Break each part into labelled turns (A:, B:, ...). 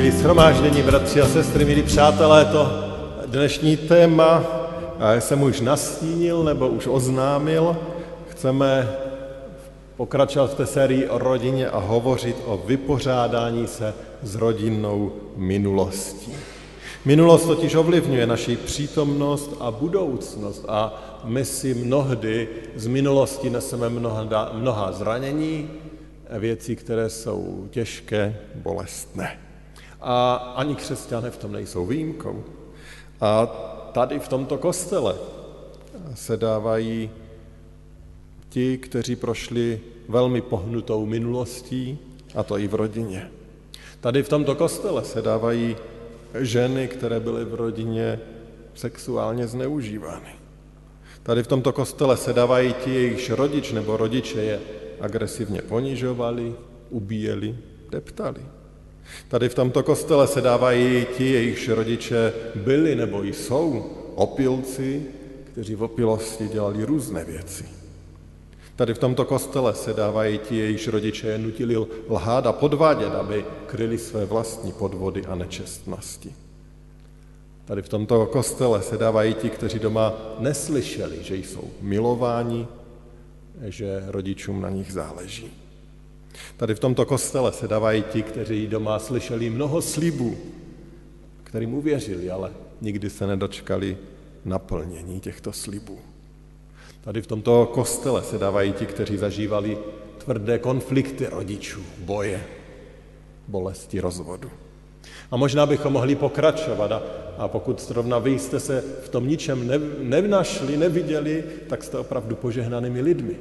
A: Milí shromáždění, bratři a sestry, milí přátelé, to dnešní téma jsem už nastínil nebo už oznámil. Chceme pokračovat v té sérii o rodině a hovořit o vypořádání se s rodinnou minulostí. Minulost totiž ovlivňuje naši přítomnost a budoucnost a my si mnohdy z minulosti neseme mnoha, mnoha zranění, věcí, které jsou těžké, bolestné. A ani křesťané v tom nejsou výjimkou. A tady v tomto kostele se dávají ti, kteří prošli velmi pohnutou minulostí, a to i v rodině. Tady v tomto kostele se dávají ženy, které byly v rodině sexuálně zneužívány. Tady v tomto kostele se dávají ti, jejichž rodič nebo rodiče je agresivně ponižovali, ubíjeli, deptali. Tady v tomto kostele se dávají ti, jejichž rodiče byli nebo jsou opilci, kteří v opilosti dělali různé věci. Tady v tomto kostele se dávají ti, jejichž rodiče je nutili lhát a podvádět, aby kryli své vlastní podvody a nečestnosti. Tady v tomto kostele se dávají ti, kteří doma neslyšeli, že jsou milováni, že rodičům na nich záleží. Tady v tomto kostele se dávají ti, kteří doma slyšeli mnoho slibů, kterým uvěřili, ale nikdy se nedočkali naplnění těchto slibů. Tady v tomto kostele se dávají ti, kteří zažívali tvrdé konflikty rodičů, boje, bolesti rozvodu. A možná bychom mohli pokračovat a, a pokud zrovna vy jste se v tom ničem ne, nevnašli, neviděli, tak jste opravdu požehnanými lidmi.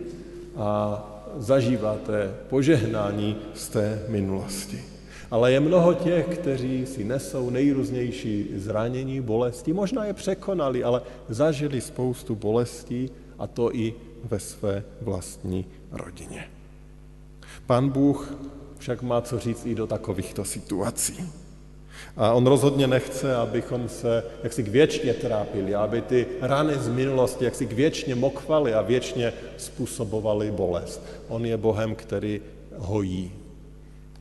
A: A zažíváte požehnání z té minulosti. Ale je mnoho těch, kteří si nesou nejrůznější zranění, bolesti. Možná je překonali, ale zažili spoustu bolestí a to i ve své vlastní rodině. Pan Bůh však má co říct i do takovýchto situací. A on rozhodně nechce, abychom se jaksi věčně trápili, aby ty rany z minulosti jaksi věčně mokvaly a věčně způsobovaly bolest. On je Bohem, který hojí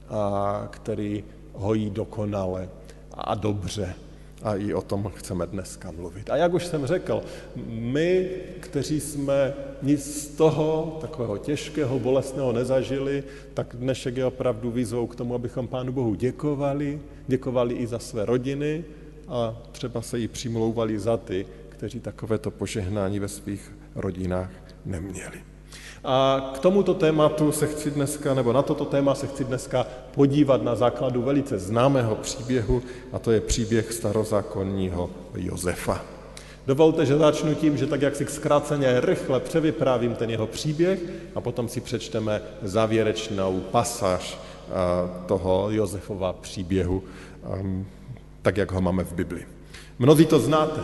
A: a který hojí dokonale a dobře. A i o tom chceme dneska mluvit. A jak už jsem řekl, my, kteří jsme nic z toho takového těžkého, bolestného nezažili, tak dnešek je opravdu výzvou k tomu, abychom Pánu Bohu děkovali, děkovali i za své rodiny a třeba se jí přimlouvali za ty, kteří takovéto požehnání ve svých rodinách neměli. A k tomuto tématu se chci dneska, nebo na toto téma se chci dneska podívat na základu velice známého příběhu, a to je příběh starozákonního Josefa. Dovolte, že začnu tím, že tak jak si zkráceně rychle převyprávím ten jeho příběh a potom si přečteme závěrečnou pasáž toho Josefova příběhu, tak jak ho máme v Bibli. Mnozí to znáte.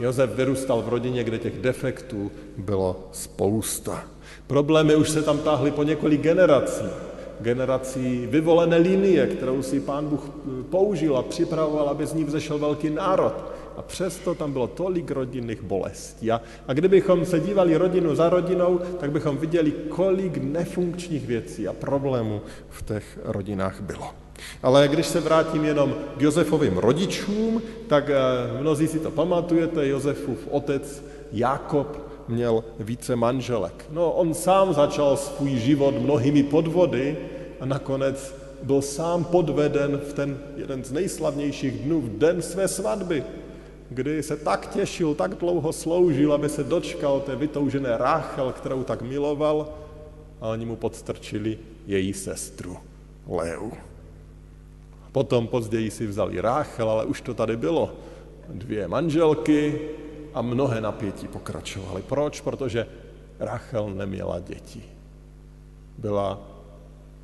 A: Josef vyrůstal v rodině, kde těch defektů bylo spousta. Problémy už se tam táhly po několik generací. Generací vyvolené linie, kterou si pán Bůh použil a připravoval, aby z ní vzešel velký národ. A přesto tam bylo tolik rodinných bolestí. A, a kdybychom se dívali rodinu za rodinou, tak bychom viděli, kolik nefunkčních věcí a problémů v těch rodinách bylo. Ale když se vrátím jenom k Josefovým rodičům, tak eh, mnozí si to pamatujete, Josefův otec Jakob měl více manželek. No, on sám začal svůj život mnohými podvody a nakonec byl sám podveden v ten jeden z nejslavnějších dnů, v den své svatby, kdy se tak těšil, tak dlouho sloužil, aby se dočkal té vytoužené Ráchel, kterou tak miloval, a oni mu podstrčili její sestru Leu. Potom později si vzali Ráchel, ale už to tady bylo. Dvě manželky, a mnohé napětí pokračovaly. Proč? Protože Rachel neměla děti. Byla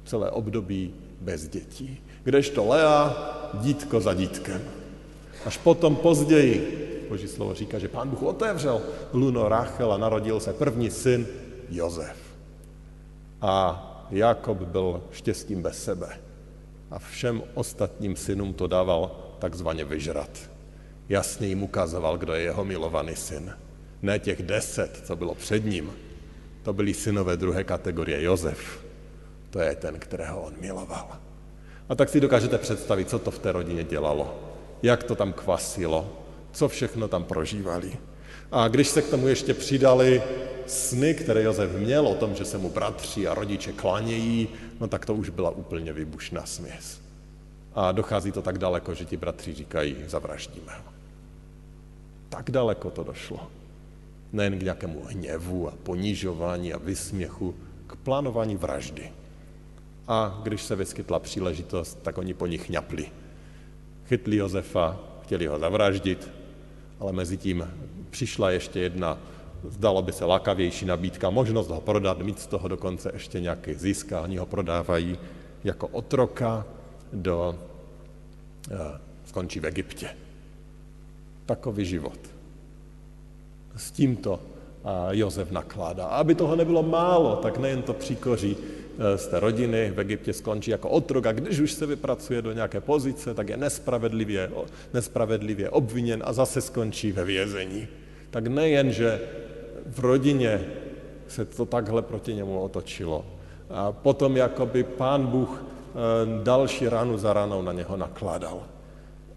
A: celé období bez dětí. Kdežto Lea, dítko za dítkem. Až potom později, Boží slovo říká, že pán Bůh otevřel luno Rachel a narodil se první syn Jozef. A Jakob byl štěstím bez sebe. A všem ostatním synům to dával takzvaně vyžrat. Jasně jim ukazoval, kdo je jeho milovaný syn. Ne těch deset, co bylo před ním. To byli synové druhé kategorie. Jozef, to je ten, kterého on miloval. A tak si dokážete představit, co to v té rodině dělalo. Jak to tam kvasilo, co všechno tam prožívali. A když se k tomu ještě přidali sny, které Josef měl o tom, že se mu bratři a rodiče klanějí, no tak to už byla úplně vybušná směs. A dochází to tak daleko, že ti bratři říkají, zavraždíme ho. Tak daleko to došlo. Nejen k nějakému hněvu a ponižování a vysměchu, k plánování vraždy. A když se vyskytla příležitost, tak oni po nich ňapli. Chytli Josefa, chtěli ho zavraždit, ale mezi tím přišla ještě jedna, zdalo by se lakavější nabídka, možnost ho prodat, mít z toho dokonce ještě nějaký zisk a oni ho prodávají jako otroka do, eh, skončí v Egyptě. Takový život. S tímto Jozef nakládá. A aby toho nebylo málo, tak nejen to příkoří eh, z té rodiny v Egyptě skončí jako otrok a když už se vypracuje do nějaké pozice, tak je nespravedlivě, nespravedlivě obviněn a zase skončí ve vězení. Tak nejen, že v rodině se to takhle proti němu otočilo. A potom jakoby pán Bůh eh, další ránu za ranou na něho nakládal.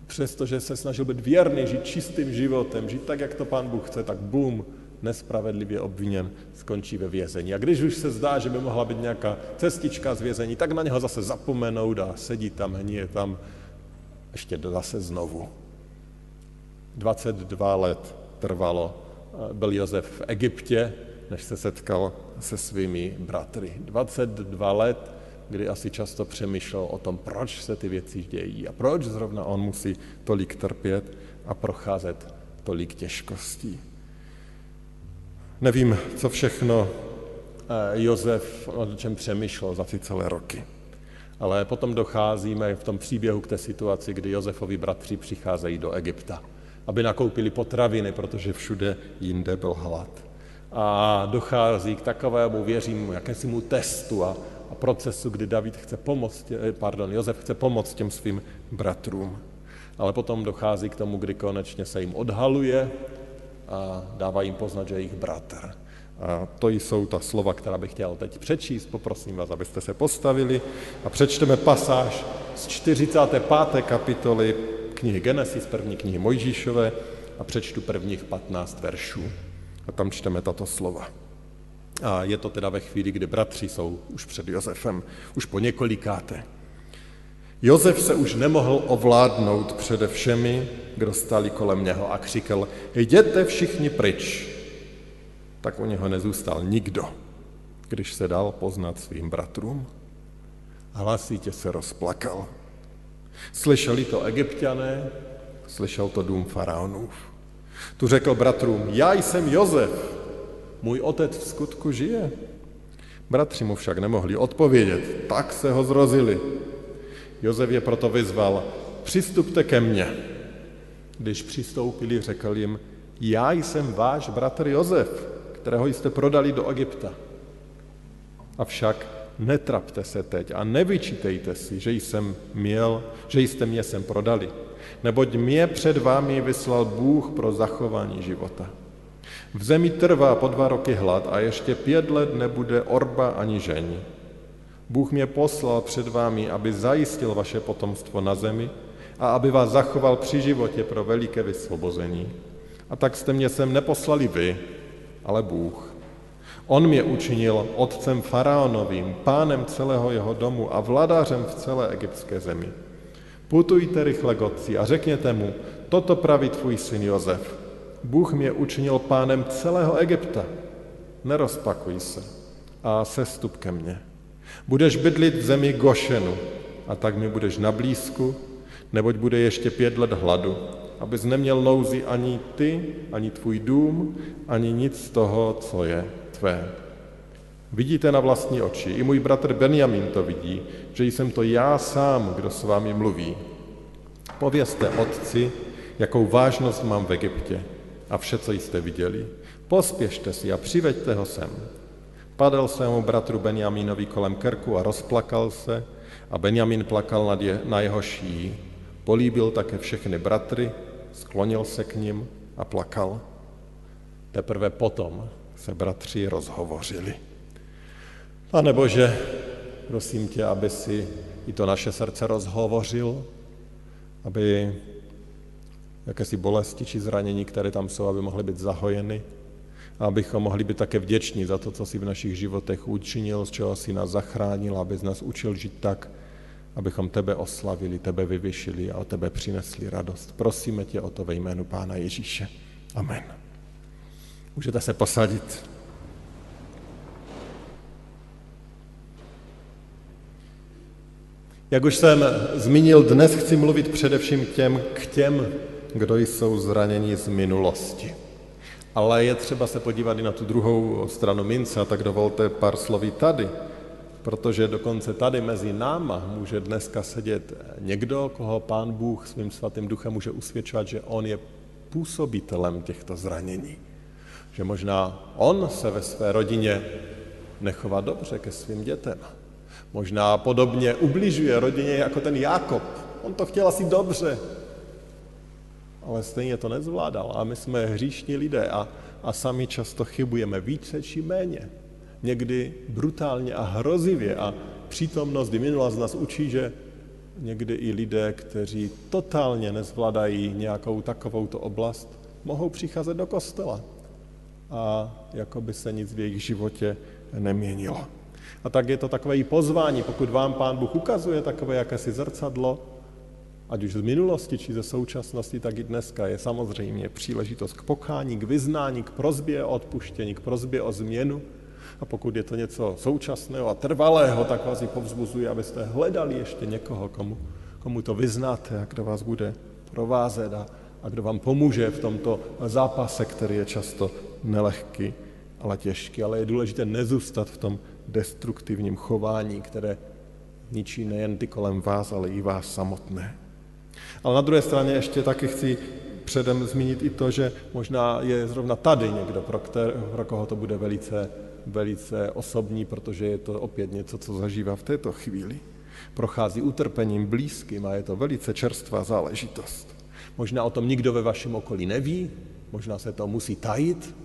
A: Přestože se snažil být věrný, žít čistým životem, žít tak, jak to pán Bůh chce, tak bum, nespravedlivě obviněn, skončí ve vězení. A když už se zdá, že by mohla být nějaká cestička z vězení, tak na něho zase zapomenou a sedí tam, hníje tam, ještě zase znovu. 22 let trvalo, byl Josef v Egyptě, než se setkal se svými bratry. 22 let, kdy asi často přemýšlel o tom, proč se ty věci dějí a proč zrovna on musí tolik trpět a procházet tolik těžkostí. Nevím, co všechno eh, Josef o čem přemýšlel za ty celé roky. Ale potom docházíme v tom příběhu k té situaci, kdy Josefovi bratři přicházejí do Egypta, aby nakoupili potraviny, protože všude jinde byl hlad. A dochází k takovému, věřím, jakési mu testu a, a procesu, kdy David chce pomoct, eh, pardon, Josef chce pomoct těm svým bratrům. Ale potom dochází k tomu, kdy konečně se jim odhaluje a dává jim poznat, že je jejich bratr. A to jsou ta slova, která bych chtěl teď přečíst. Poprosím vás, abyste se postavili a přečteme pasáž z 45. kapitoly knihy Genesis, první knihy Mojžíšové a přečtu prvních 15 veršů. A tam čteme tato slova. A je to teda ve chvíli, kdy bratři jsou už před Josefem, už po několikáté. Josef se už nemohl ovládnout přede všemi, kdo stali kolem něho a křikl, jděte všichni pryč. Tak u něho nezůstal nikdo, když se dal poznat svým bratrům. Hlasitě se rozplakal. Slyšeli to egyptiané, slyšel to dům faraonův. Tu řekl bratrům, já jsem Jozef, můj otec v skutku žije. Bratři mu však nemohli odpovědět, tak se ho zrozili. Jozef je proto vyzval, přistupte ke mně. Když přistoupili, řekl jim, já jsem váš bratr Jozef, kterého jste prodali do Egypta. Avšak netrapte se teď a nevyčítejte si, že jsem měl, že jste mě sem prodali, neboť mě před vámi vyslal Bůh pro zachování života. V zemi trvá po dva roky hlad a ještě pět let nebude orba ani žení. Bůh mě poslal před vámi, aby zajistil vaše potomstvo na zemi a aby vás zachoval při životě pro veliké vysvobození. A tak jste mě sem neposlali vy, ale Bůh. On mě učinil otcem faraonovým, pánem celého jeho domu a vladařem v celé egyptské zemi. Putujte rychle Godci a řekněte mu, toto praví tvůj syn Jozef. Bůh mě učinil pánem celého Egypta. Nerozpakuj se a sestup ke mně. Budeš bydlit v zemi Gošenu a tak mi budeš na blízku, neboť bude ještě pět let hladu, abys neměl nouzi ani ty, ani tvůj dům, ani nic z toho, co je tvé. Vidíte na vlastní oči, i můj bratr Benjamin to vidí, že jsem to já sám, kdo s vámi mluví. Povězte otci, jakou vážnost mám v Egyptě a vše, co jste viděli. Pospěšte si a přiveďte ho sem. Padl svému bratru Benjamínovi kolem krku a rozplakal se a Benjamín plakal nad je, na jeho šíji. Políbil také všechny bratry, sklonil se k ním a plakal. Teprve potom se bratři rozhovořili. Pane Bože, prosím tě, aby si i to naše srdce rozhovořil, aby jakési bolesti či zranění, které tam jsou, aby mohly být zahojeny, a abychom mohli být také vděční za to, co si v našich životech učinil, z čeho si nás zachránil, aby z nás učil žít tak, abychom tebe oslavili, tebe vyvyšili a o tebe přinesli radost. Prosíme tě o to ve jménu Pána Ježíše. Amen. Můžete se posadit. Jak už jsem zmínil, dnes chci mluvit především těm, k těm, kdo jsou zraněni z minulosti. Ale je třeba se podívat i na tu druhou stranu mince, a tak dovolte pár sloví tady, protože dokonce tady mezi náma může dneska sedět někdo, koho pán Bůh svým svatým duchem může usvědčovat, že on je působitelem těchto zranění. Že možná on se ve své rodině nechová dobře ke svým dětem. Možná podobně ubližuje rodině jako ten Jakob. On to chtěl asi dobře, ale stejně to nezvládal. A my jsme hříšní lidé a, a sami často chybujeme více či méně. Někdy brutálně a hrozivě a přítomnost i minulost nás učí, že někdy i lidé, kteří totálně nezvládají nějakou takovouto oblast, mohou přicházet do kostela a jako by se nic v jejich životě neměnilo. A tak je to takové i pozvání, pokud vám Pán Bůh ukazuje takové jakési zrcadlo, ať už z minulosti, či ze současnosti, tak i dneska je samozřejmě příležitost k pokání, k vyznání, k prozbě o odpuštění, k prozbě o změnu. A pokud je to něco současného a trvalého, tak vás i povzbuzuji, abyste hledali ještě někoho, komu, komu to vyznáte a kdo vás bude provázet a, a kdo vám pomůže v tomto zápase, který je často nelehký, ale těžký. Ale je důležité nezůstat v tom destruktivním chování, které ničí nejen ty kolem vás, ale i vás samotné. Ale na druhé straně ještě taky chci předem zmínit i to, že možná je zrovna tady někdo, pro, kter, pro koho to bude velice, velice osobní, protože je to opět něco, co zažívá v této chvíli. Prochází utrpením blízkým a je to velice čerstvá záležitost. Možná o tom nikdo ve vašem okolí neví, možná se to musí tajit,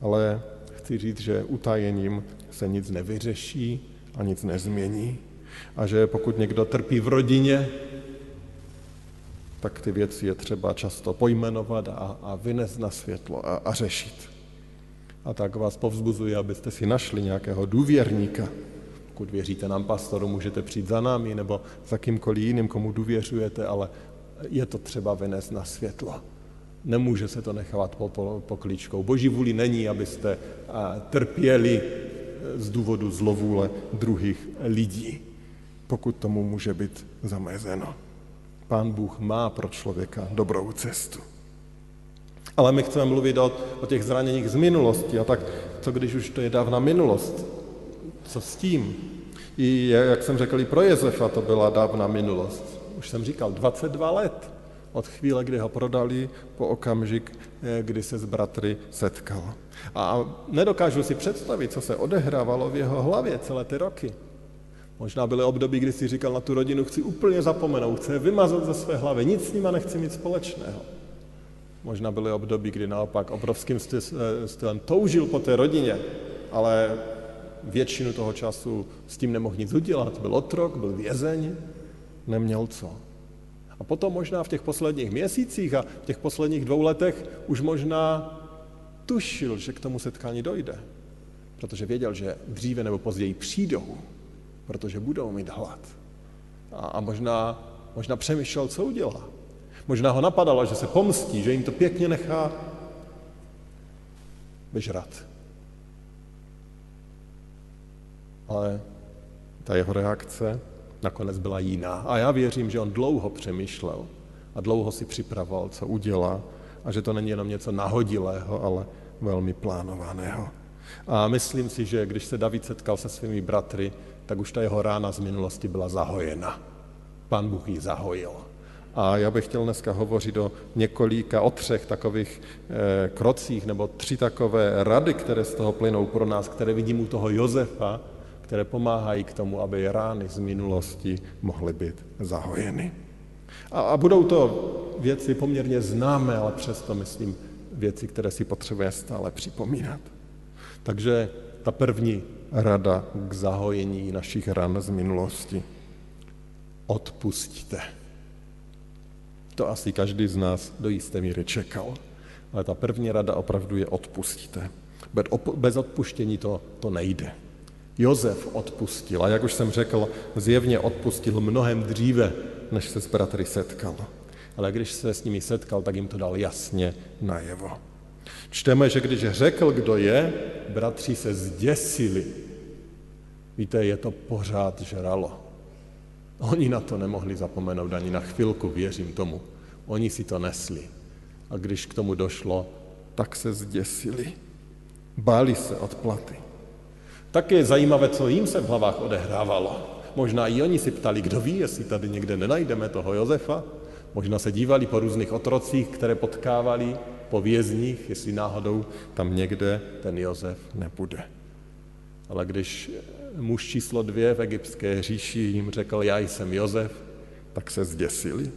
A: ale chci říct, že utajením se nic nevyřeší a nic nezmění. A že pokud někdo trpí v rodině, tak ty věci je třeba často pojmenovat a, a vynést na světlo a, a řešit. A tak vás povzbuzuji, abyste si našli nějakého důvěrníka. Pokud věříte nám pastoru, můžete přijít za námi nebo za kýmkoliv jiným, komu důvěřujete, ale je to třeba vynést na světlo. Nemůže se to nechávat poklíčkou. Boží vůli není, abyste trpěli z důvodu zlovůle druhých lidí, pokud tomu může být zamezeno. Pán Bůh má pro člověka dobrou cestu. Ale my chceme mluvit o, o těch zraněních z minulosti. A tak co když už to je dávna minulost? Co s tím? I jak jsem řekl, i pro Jezefa to byla dávna minulost. Už jsem říkal, 22 let od chvíle, kdy ho prodali, po okamžik, eh, kdy se s bratry setkal. A nedokážu si představit, co se odehrávalo v jeho hlavě celé ty roky. Možná byly období, kdy si říkal na tu rodinu, chci úplně zapomenout, chci je vymazat ze své hlavy, nic s nima nechci mít společného. Možná byly období, kdy naopak obrovským stylem toužil po té rodině, ale většinu toho času s tím nemohl nic udělat. Byl otrok, byl vězeň, neměl co. A potom možná v těch posledních měsících a v těch posledních dvou letech už možná tušil, že k tomu setkání dojde. Protože věděl, že dříve nebo později přijdou protože budou mít hlad. A, a možná, možná přemýšlel, co udělá. Možná ho napadalo, že se pomstí, že jim to pěkně nechá vyžrat. Ale ta jeho reakce nakonec byla jiná. A já věřím, že on dlouho přemýšlel a dlouho si připravoval, co udělá a že to není jenom něco nahodilého, ale velmi plánovaného. A myslím si, že když se David setkal se svými bratry, tak už ta jeho rána z minulosti byla zahojena. Pán Bůh ji zahojil. A já bych chtěl dneska hovořit o několika, o třech takových eh, krocích, nebo tři takové rady, které z toho plynou pro nás, které vidím u toho Josefa, které pomáhají k tomu, aby rány z minulosti mohly být zahojeny. A, a budou to věci poměrně známé, ale přesto myslím věci, které si potřebuje stále připomínat. Takže ta první rada k zahojení našich ran z minulosti. Odpustíte. To asi každý z nás do jisté míry čekal. Ale ta první rada opravdu je odpustíte. Bez odpuštění to, to nejde. Jozef odpustil a jak už jsem řekl, zjevně odpustil mnohem dříve, než se s bratry setkal. Ale když se s nimi setkal, tak jim to dal jasně najevo. Čteme, že když řekl, kdo je, bratři se zděsili. Víte, je to pořád žralo. Oni na to nemohli zapomenout ani na chvilku, věřím tomu. Oni si to nesli. A když k tomu došlo, tak se zděsili. Báli se odplaty. Tak je zajímavé, co jim se v hlavách odehrávalo. Možná i oni si ptali, kdo ví, jestli tady někde nenajdeme toho Josefa. Možná se dívali po různých otrocích, které potkávali, po vězních, jestli náhodou tam někde ten Josef nebude. Ale když muž číslo dvě v egyptské říši jim řekl, já jsem Josef, tak se zděsili.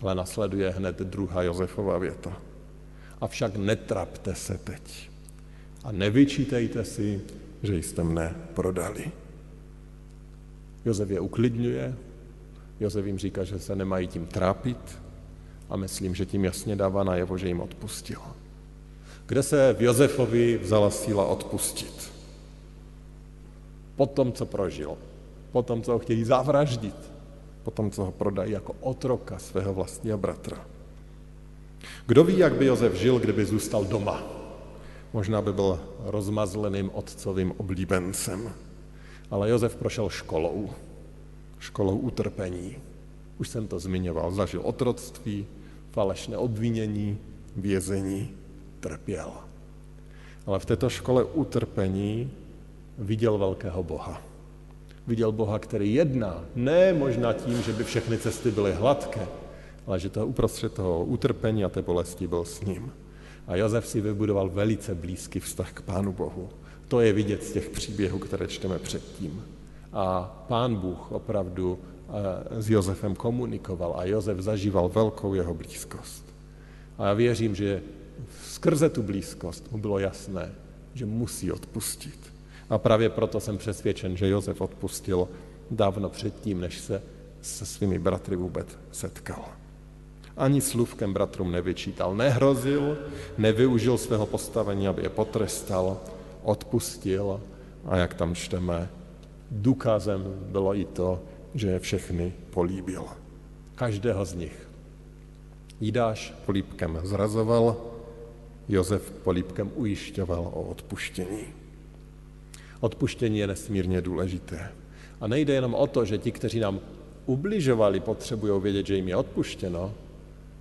A: Ale nasleduje hned druhá Josefova věta. Avšak netrapte se teď a nevyčítejte si, že jste mne prodali. Josef je uklidňuje, Josef jim říká, že se nemají tím trápit a myslím, že tím jasně dává najevo, že jim odpustil. Kde se v Josefovi vzala síla odpustit? Po tom, co prožil, po tom, co ho chtějí zavraždit, po tom, co ho prodají jako otroka svého vlastního bratra. Kdo ví, jak by Josef žil, kdyby zůstal doma? Možná by byl rozmazleným otcovým oblíbencem. Ale Josef prošel školou, školou utrpení. Už jsem to zmiňoval, zažil otroctví, falešné obvinění, vězení, trpěl. Ale v této škole utrpení viděl velkého Boha. Viděl Boha, který jedná, ne možná tím, že by všechny cesty byly hladké, ale že to uprostřed toho utrpení a té bolesti byl s ním. A Josef si vybudoval velice blízký vztah k Pánu Bohu. To je vidět z těch příběhů, které čteme předtím. A Pán Bůh opravdu s Josefem komunikoval a Josef zažíval velkou jeho blízkost. A já věřím, že skrze tu blízkost mu bylo jasné, že musí odpustit. A právě proto jsem přesvědčen, že Josef odpustil dávno předtím, než se se svými bratry vůbec setkal. Ani slůvkem bratrům nevyčítal, nehrozil, nevyužil svého postavení, aby je potrestal, odpustil a jak tam čteme, důkazem bylo i to, že je všechny políbil. Každého z nich. Jidáš polípkem zrazoval, Josef polípkem ujišťoval o odpuštění. Odpuštění je nesmírně důležité. A nejde jenom o to, že ti, kteří nám ubližovali, potřebují vědět, že jim je odpuštěno.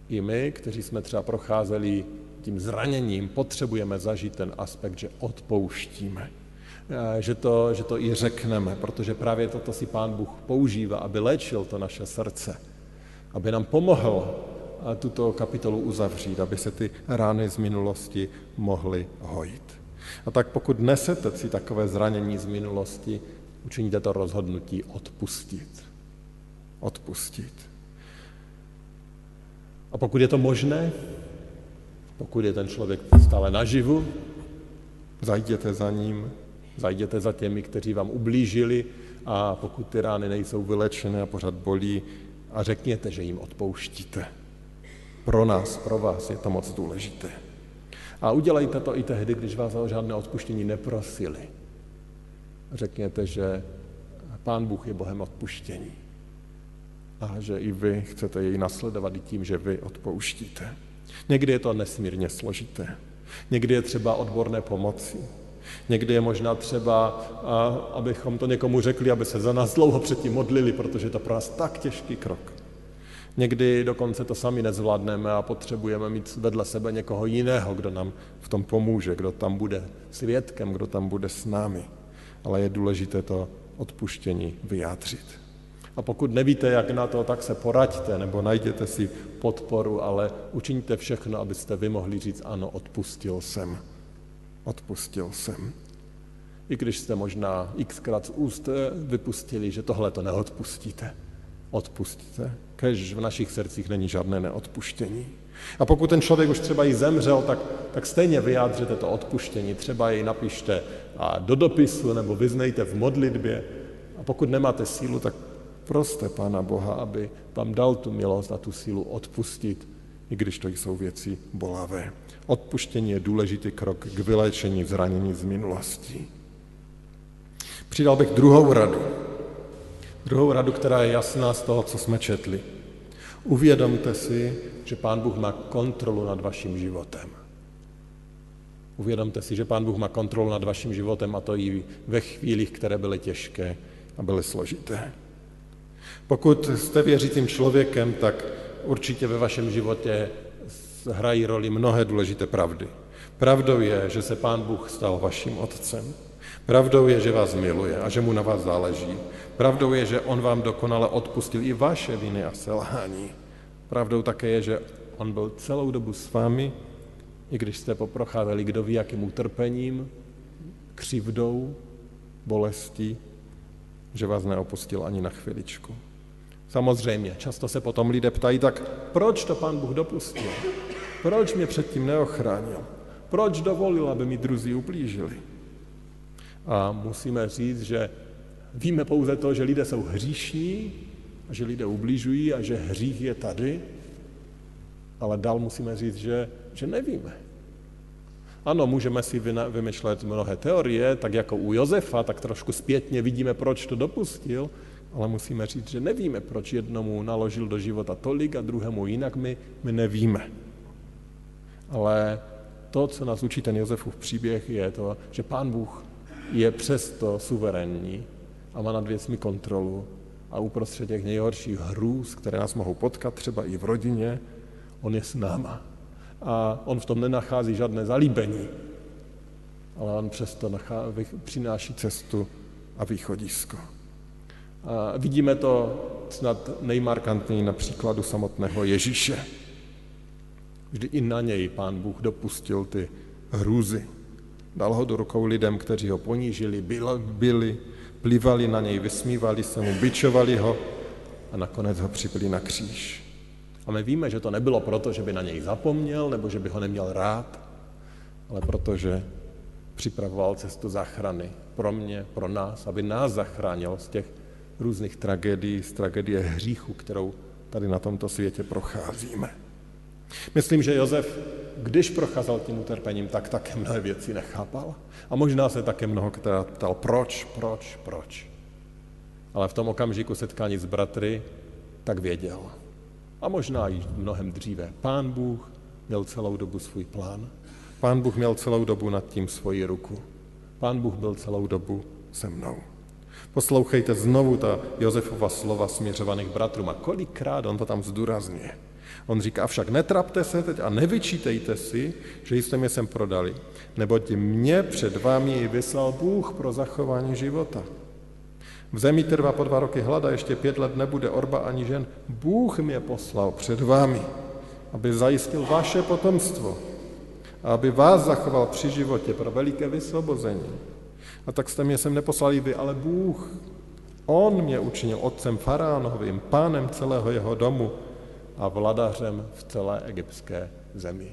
A: I my, kteří jsme třeba procházeli tím zraněním, potřebujeme zažít ten aspekt, že odpouštíme že to, že to i řekneme, protože právě toto si Pán Bůh používá, aby léčil to naše srdce, aby nám pomohl eh, tuto kapitolu uzavřít, aby se ty rány z minulosti mohly hojit. A tak pokud nesete si takové zranění z minulosti, učiníte to rozhodnutí odpustit. Odpustit. A pokud je to možné, pokud je ten člověk stále naživu, zajděte za ním, Zajděte za těmi, kteří vám ublížili a pokud ty rány nejsou vylečené a pořád bolí, a řekněte, že jim odpouštíte. Pro nás, pro vás je to moc důležité. A udělejte to i tehdy, když vás o žádné odpuštění neprosili. Řekněte, že Pán Bůh je Bohem odpuštění. A že i vy chcete jej nasledovat i tím, že vy odpouštíte. Někdy je to nesmírně složité. Někdy je třeba odborné pomoci. Někdy je možná třeba, abychom to někomu řekli, aby se za nás dlouho předtím modlili, protože je to pro nás tak těžký krok. Někdy dokonce to sami nezvládneme a potřebujeme mít vedle sebe někoho jiného, kdo nám v tom pomůže, kdo tam bude svědkem, kdo tam bude s námi. Ale je důležité to odpuštění vyjádřit. A pokud nevíte, jak na to, tak se poraďte nebo najděte si podporu, ale učiňte všechno, abyste vy mohli říct, ano, odpustil jsem. Odpustil jsem. I když jste možná xkrát z úst vypustili, že tohle to neodpustíte. Odpustíte. Kež v našich srdcích není žádné neodpuštění. A pokud ten člověk už třeba i zemřel, tak, tak stejně vyjádřete to odpuštění. Třeba jej napište do dopisu nebo vyznejte v modlitbě. A pokud nemáte sílu, tak proste Pána Boha, aby vám dal tu milost a tu sílu odpustit, i když to jsou věci bolavé. Odpuštění je důležitý krok k vyléčení zranění z minulosti. Přidal bych druhou radu. Druhou radu, která je jasná z toho, co jsme četli. Uvědomte si, že Pán Bůh má kontrolu nad vaším životem. Uvědomte si, že Pán Bůh má kontrolu nad vaším životem a to i ve chvílích, které byly těžké a byly složité. Pokud jste věřícím člověkem, tak určitě ve vašem životě hrají roli mnohé důležité pravdy. Pravdou je, že se Pán Bůh stal vaším otcem. Pravdou je, že vás miluje a že mu na vás záleží. Pravdou je, že on vám dokonale odpustil i vaše viny a selhání. Pravdou také je, že on byl celou dobu s vámi, i když jste poprocházeli kdo ví jakým utrpením, křivdou, bolestí, že vás neopustil ani na chviličku. Samozřejmě, často se potom lidé ptají, tak proč to pan Bůh dopustil? Proč mě předtím neochránil? Proč dovolil, aby mi druzí ublížili? A musíme říct, že víme pouze to, že lidé jsou hříšní a že lidé ubližují a že hřích je tady, ale dál musíme říct, že, že nevíme. Ano, můžeme si vymyšlet mnohé teorie, tak jako u Josefa, tak trošku zpětně vidíme, proč to dopustil, ale musíme říct, že nevíme, proč jednomu naložil do života tolik a druhému jinak, my, my nevíme. Ale to, co nás učí ten Josefův příběh, je to, že pán Bůh je přesto suverénní a má nad věcmi kontrolu a uprostřed těch nejhorších hrůz, které nás mohou potkat, třeba i v rodině, on je s náma. A on v tom nenachází žádné zalíbení, ale on přesto přináší cestu a východisko. A vidíme to snad nejmarkantněji na příkladu samotného Ježíše. Vždy i na něj pán Bůh dopustil ty hrůzy. Dal ho do rukou lidem, kteří ho ponížili, byli, plivali na něj, vysmívali se mu, bičovali ho a nakonec ho připili na kříž. A my víme, že to nebylo proto, že by na něj zapomněl nebo že by ho neměl rád, ale protože připravoval cestu záchrany pro mě, pro nás, aby nás zachránil z těch různých tragédií, z tragédie hříchu, kterou tady na tomto světě procházíme. Myslím, že Josef, když procházel tím utrpením, tak také mnohé věci nechápal. A možná se také mnoho ptal, proč, proč, proč. Ale v tom okamžiku setkání s bratry tak věděl. A možná i mnohem dříve. Pán Bůh měl celou dobu svůj plán. Pán Bůh měl celou dobu nad tím svoji ruku. Pán Bůh byl celou dobu se mnou. Poslouchejte znovu ta Josefova slova směřovaných bratrům a kolikrát on to tam zdůrazňuje. On říká, však netrapte se teď a nevyčítejte si, že jste mě sem prodali, neboť mě před vámi vyslal Bůh pro zachování života. V zemi trvá po dva roky hlada, ještě pět let nebude orba ani žen. Bůh mě poslal před vámi, aby zajistil vaše potomstvo a aby vás zachoval při životě pro veliké vysvobození. A tak jste mě sem neposlali vy, ale Bůh. On mě učinil otcem faránovým, pánem celého jeho domu a vladařem v celé egyptské zemi.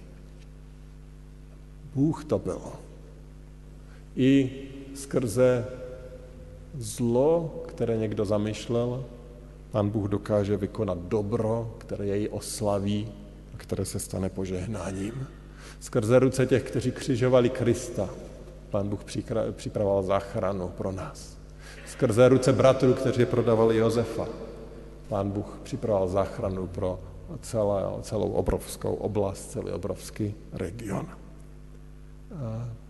A: Bůh to byl. I skrze zlo, které někdo zamýšlel, Pán Bůh dokáže vykonat dobro, které jej oslaví a které se stane požehnáním. Skrze ruce těch, kteří křižovali Krista, Pán Bůh připravoval záchranu pro nás. Skrze ruce bratrů, kteří prodávali Josefa, Pán Bůh připravoval záchranu pro celé, celou obrovskou oblast, celý obrovský region.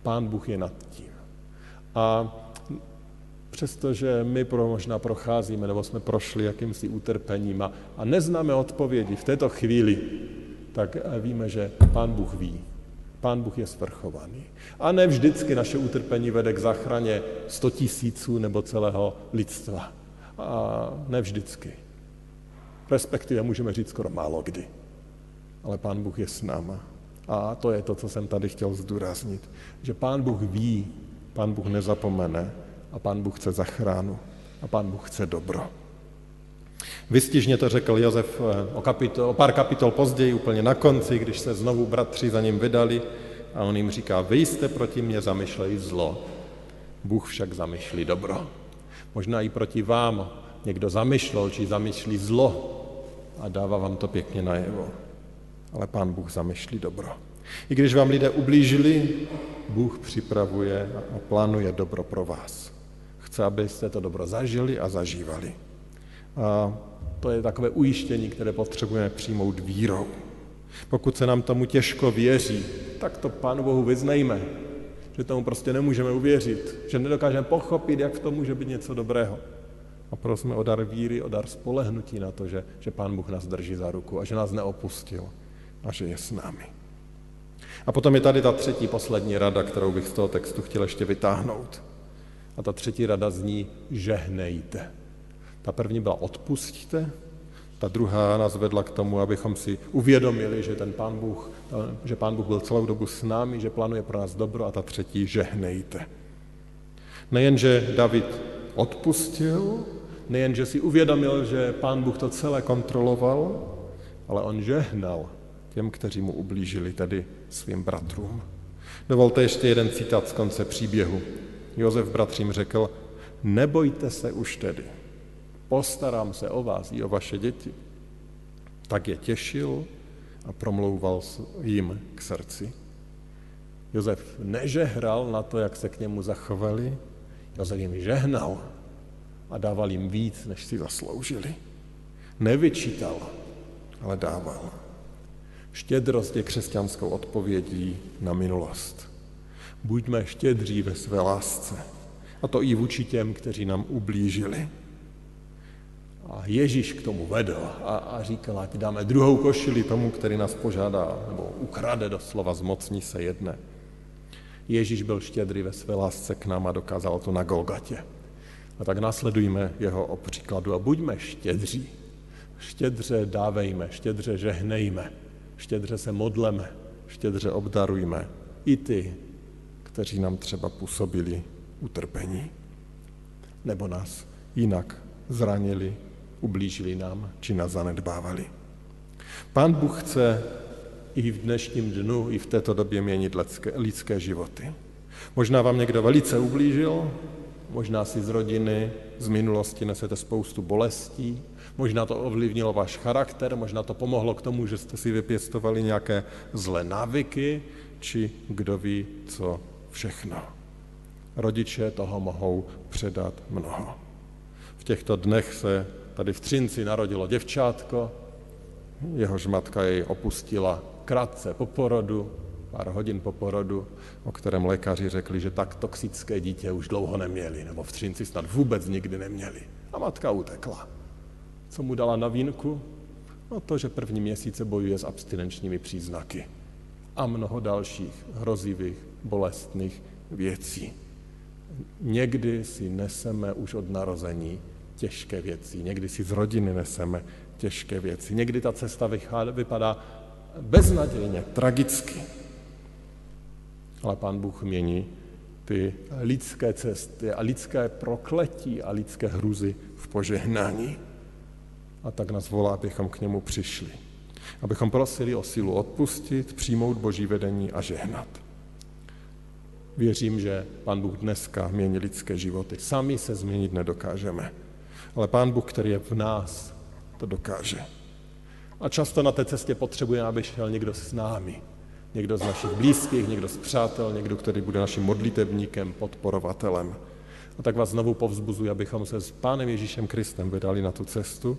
A: Pán Bůh je nad tím. A přestože my pro, možná procházíme, nebo jsme prošli jakýmsi utrpením a, a neznáme odpovědi v této chvíli, tak víme, že Pán Bůh ví. Pán Bůh je svrchovaný. A ne vždycky naše utrpení vede k záchraně 100 tisíců nebo celého lidstva. A ne vždycky. Respektive můžeme říct skoro málo kdy. Ale Pán Bůh je s náma. A to je to, co jsem tady chtěl zdůraznit. Že Pán Bůh ví, Pán Bůh nezapomene a Pán Bůh chce zachránu a Pán Bůh chce dobro. Vystižně to řekl Josef eh, o, kapitol, o pár kapitol později, úplně na konci, když se znovu bratři za ním vydali a on jim říká, vy jste proti mně zamýšlejí zlo, Bůh však zamýšlí dobro. Možná i proti vám někdo zamýšlel, či zamýšlí zlo a dává vám to pěkně najevo. Ale pán Bůh zamýšlí dobro. I když vám lidé ublížili, Bůh připravuje a plánuje dobro pro vás. Chce, abyste to dobro zažili a zažívali. A to je takové ujištění, které potřebujeme přijmout vírou. Pokud se nám tomu těžko věří, tak to Pánu Bohu vyznejme, že tomu prostě nemůžeme uvěřit, že nedokážeme pochopit, jak v tom může být něco dobrého. A prosíme o dar víry, o dar spolehnutí na to, že, že Pán Bůh nás drží za ruku a že nás neopustil a že je s námi. A potom je tady ta třetí, poslední rada, kterou bych z toho textu chtěl ještě vytáhnout. A ta třetí rada zní žehnejte. Ta první byla odpustíte, ta druhá nás vedla k tomu, abychom si uvědomili, že ten pán Bůh, že pán Bůh byl celou dobu s námi, že plánuje pro nás dobro a ta třetí žehnejte. Nejenže David odpustil, nejenže si uvědomil, že pán Bůh to celé kontroloval, ale on žehnal těm, kteří mu ublížili, tedy svým bratrům. Dovolte ještě jeden citát z konce příběhu. Josef bratřím řekl, nebojte se už tedy, postarám se o vás i o vaše děti. Tak je těšil a promlouval jim k srdci. Josef nežehral na to, jak se k němu zachovali, Josef jim žehnal a dával jim víc, než si zasloužili. Nevyčítal, ale dával. Štědrost je křesťanskou odpovědí na minulost. Buďme štědří ve své lásce. A to i vůči těm, kteří nám ublížili. A Ježíš k tomu vedl a, a říkal, ať dáme druhou košili tomu, který nás požádá, nebo ukrade doslova, zmocní se jedné. Ježíš byl štědrý ve své lásce k nám a dokázal to na Golgatě. A tak následujme jeho příkladu a buďme štědří. Štědře dávejme, štědře žehnejme, štědře se modleme, štědře obdarujme i ty, kteří nám třeba působili utrpení nebo nás jinak zranili, ublížili nám či nás zanedbávali. Pán Bůh chce i v dnešním dnu, i v této době měnit lidské, lidské životy. Možná vám někdo velice ublížil, možná si z rodiny, z minulosti nesete spoustu bolestí, možná to ovlivnilo váš charakter, možná to pomohlo k tomu, že jste si vypěstovali nějaké zlé návyky, či kdo ví, co všechno. Rodiče toho mohou předat mnoho. V těchto dnech se tady v Třinci narodilo děvčátko, jehož matka jej opustila krátce po porodu, pár hodin po porodu, o kterém lékaři řekli, že tak toxické dítě už dlouho neměli, nebo v Třinci snad vůbec nikdy neměli. A matka utekla. Co mu dala na vínku? No to, že první měsíce bojuje s abstinenčními příznaky. A mnoho dalších hrozivých, bolestných věcí. Někdy si neseme už od narození těžké věci, někdy si z rodiny neseme těžké věci, někdy ta cesta vypadá beznadějně, tragicky. Ale Pán Bůh mění ty lidské cesty a lidské prokletí a lidské hruzy v požehnání. A tak nás volá, abychom k němu přišli. Abychom prosili o sílu odpustit, přijmout boží vedení a žehnat. Věřím, že Pán Bůh dneska mění lidské životy. Sami se změnit nedokážeme. Ale Pán Bůh, který je v nás, to dokáže. A často na té cestě potřebujeme, aby šel někdo s námi. Někdo z našich blízkých, někdo z přátel, někdo, který bude naším modlitebníkem, podporovatelem. A tak vás znovu povzbuzuji, abychom se s Pánem Ježíšem Kristem vydali na tu cestu,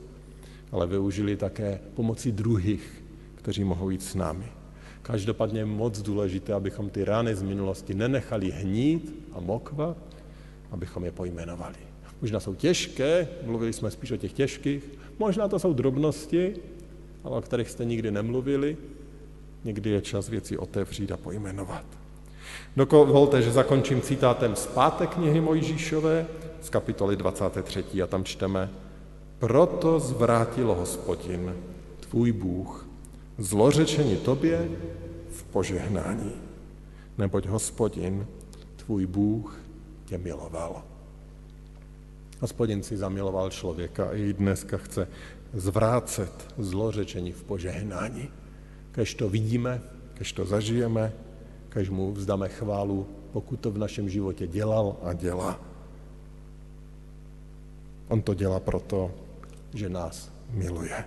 A: ale využili také pomocí druhých, kteří mohou jít s námi. Každopádně je moc důležité, abychom ty rány z minulosti nenechali hnít a mokvat, abychom je pojmenovali. Možná jsou těžké, mluvili jsme spíš o těch těžkých, možná to jsou drobnosti, ale o kterých jste nikdy nemluvili. Někdy je čas věci otevřít a pojmenovat. Dovolte, že zakončím citátem z páté knihy Mojžíšové z kapitoly 23 a tam čteme Proto zvrátilo hospodin, tvůj Bůh, zlořečení tobě v požehnání, neboť hospodin, tvůj Bůh, tě miloval. Hospodin si zamiloval člověka a i dneska chce zvrácet zlořečení v požehnání. Kež to vidíme, kež to zažijeme, kež mu vzdáme chválu, pokud to v našem životě dělal a dělá. On to dělá proto, že nás miluje.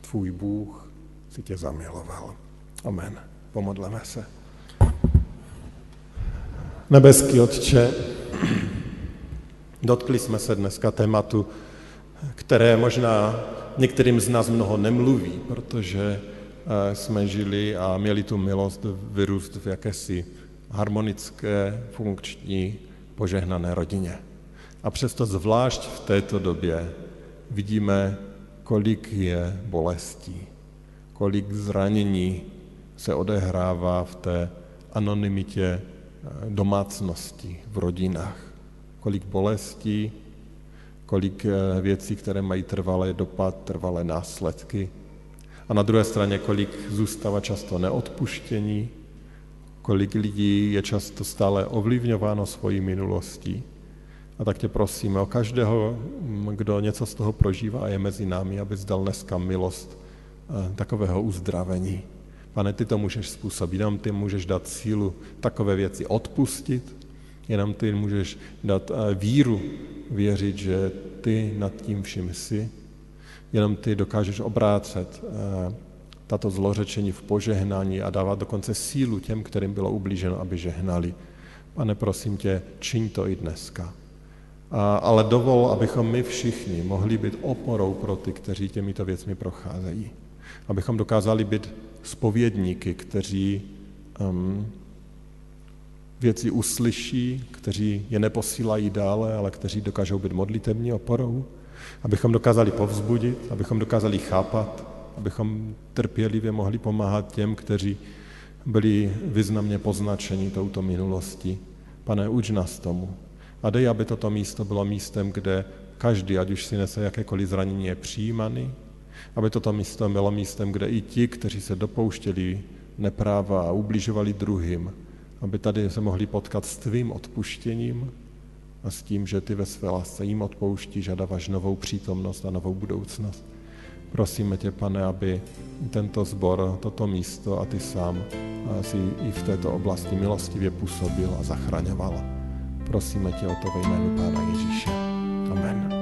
A: Tvůj Bůh si tě zamiloval. Amen. Pomodleme se. Nebeský Otče, dotkli jsme se dneska tématu, které možná některým z nás mnoho nemluví, protože jsme žili a měli tu milost vyrůst v jakési harmonické, funkční, požehnané rodině. A přesto zvlášť v této době vidíme, kolik je bolestí, kolik zranění se odehrává v té anonymitě eh, domácnosti, v rodinách. Kolik bolestí, kolik eh, věcí, které mají trvalé dopad, trvalé následky. A na druhé straně, kolik zůstává často neodpuštění, kolik lidí je často stále ovlivňováno svojí minulostí. A tak tě prosíme o každého, kdo něco z toho prožívá a je mezi námi, aby zdal dneska milost eh, takového uzdravení. Pane, ty to můžeš způsobit, jenom ty můžeš dát sílu takové věci odpustit, jenom ty můžeš dát eh, víru, věřit, že ty nad tím vším jsi, jenom ty dokážeš obrácet eh, tato zlořečení v požehnání a dávat dokonce sílu těm, kterým bylo ublíženo, aby žehnali. Pane, prosím tě, čiň to i dneska. A, ale dovol, abychom my všichni mohli být oporou pro ty, kteří těmito věcmi procházejí. Abychom dokázali být spovědníky, kteří um, věci uslyší, kteří je neposílají dále, ale kteří dokážou být modlitební oporou, abychom dokázali povzbudit, abychom dokázali chápat, abychom trpělivě mohli pomáhat těm, kteří byli významně poznačeni touto minulostí. Pane, uč nás tomu. A dej, aby toto místo bylo místem, kde každý, ať už si nese jakékoliv zranění, je přijímaný, aby toto místo bylo místem, kde i ti, kteří se dopouštěli nepráva a ubližovali druhým, aby tady se mohli potkat s tvým odpuštěním a s tím, že ty ve své lásce jim odpouštíš a dáváš novou přítomnost a novou budoucnost. Prosíme tě, pane, aby tento zbor, toto místo a ty sám si i v této oblasti milostivě působil a zachraňoval. Prosíme tě o to ve jménu Pána Ježíše. Amen.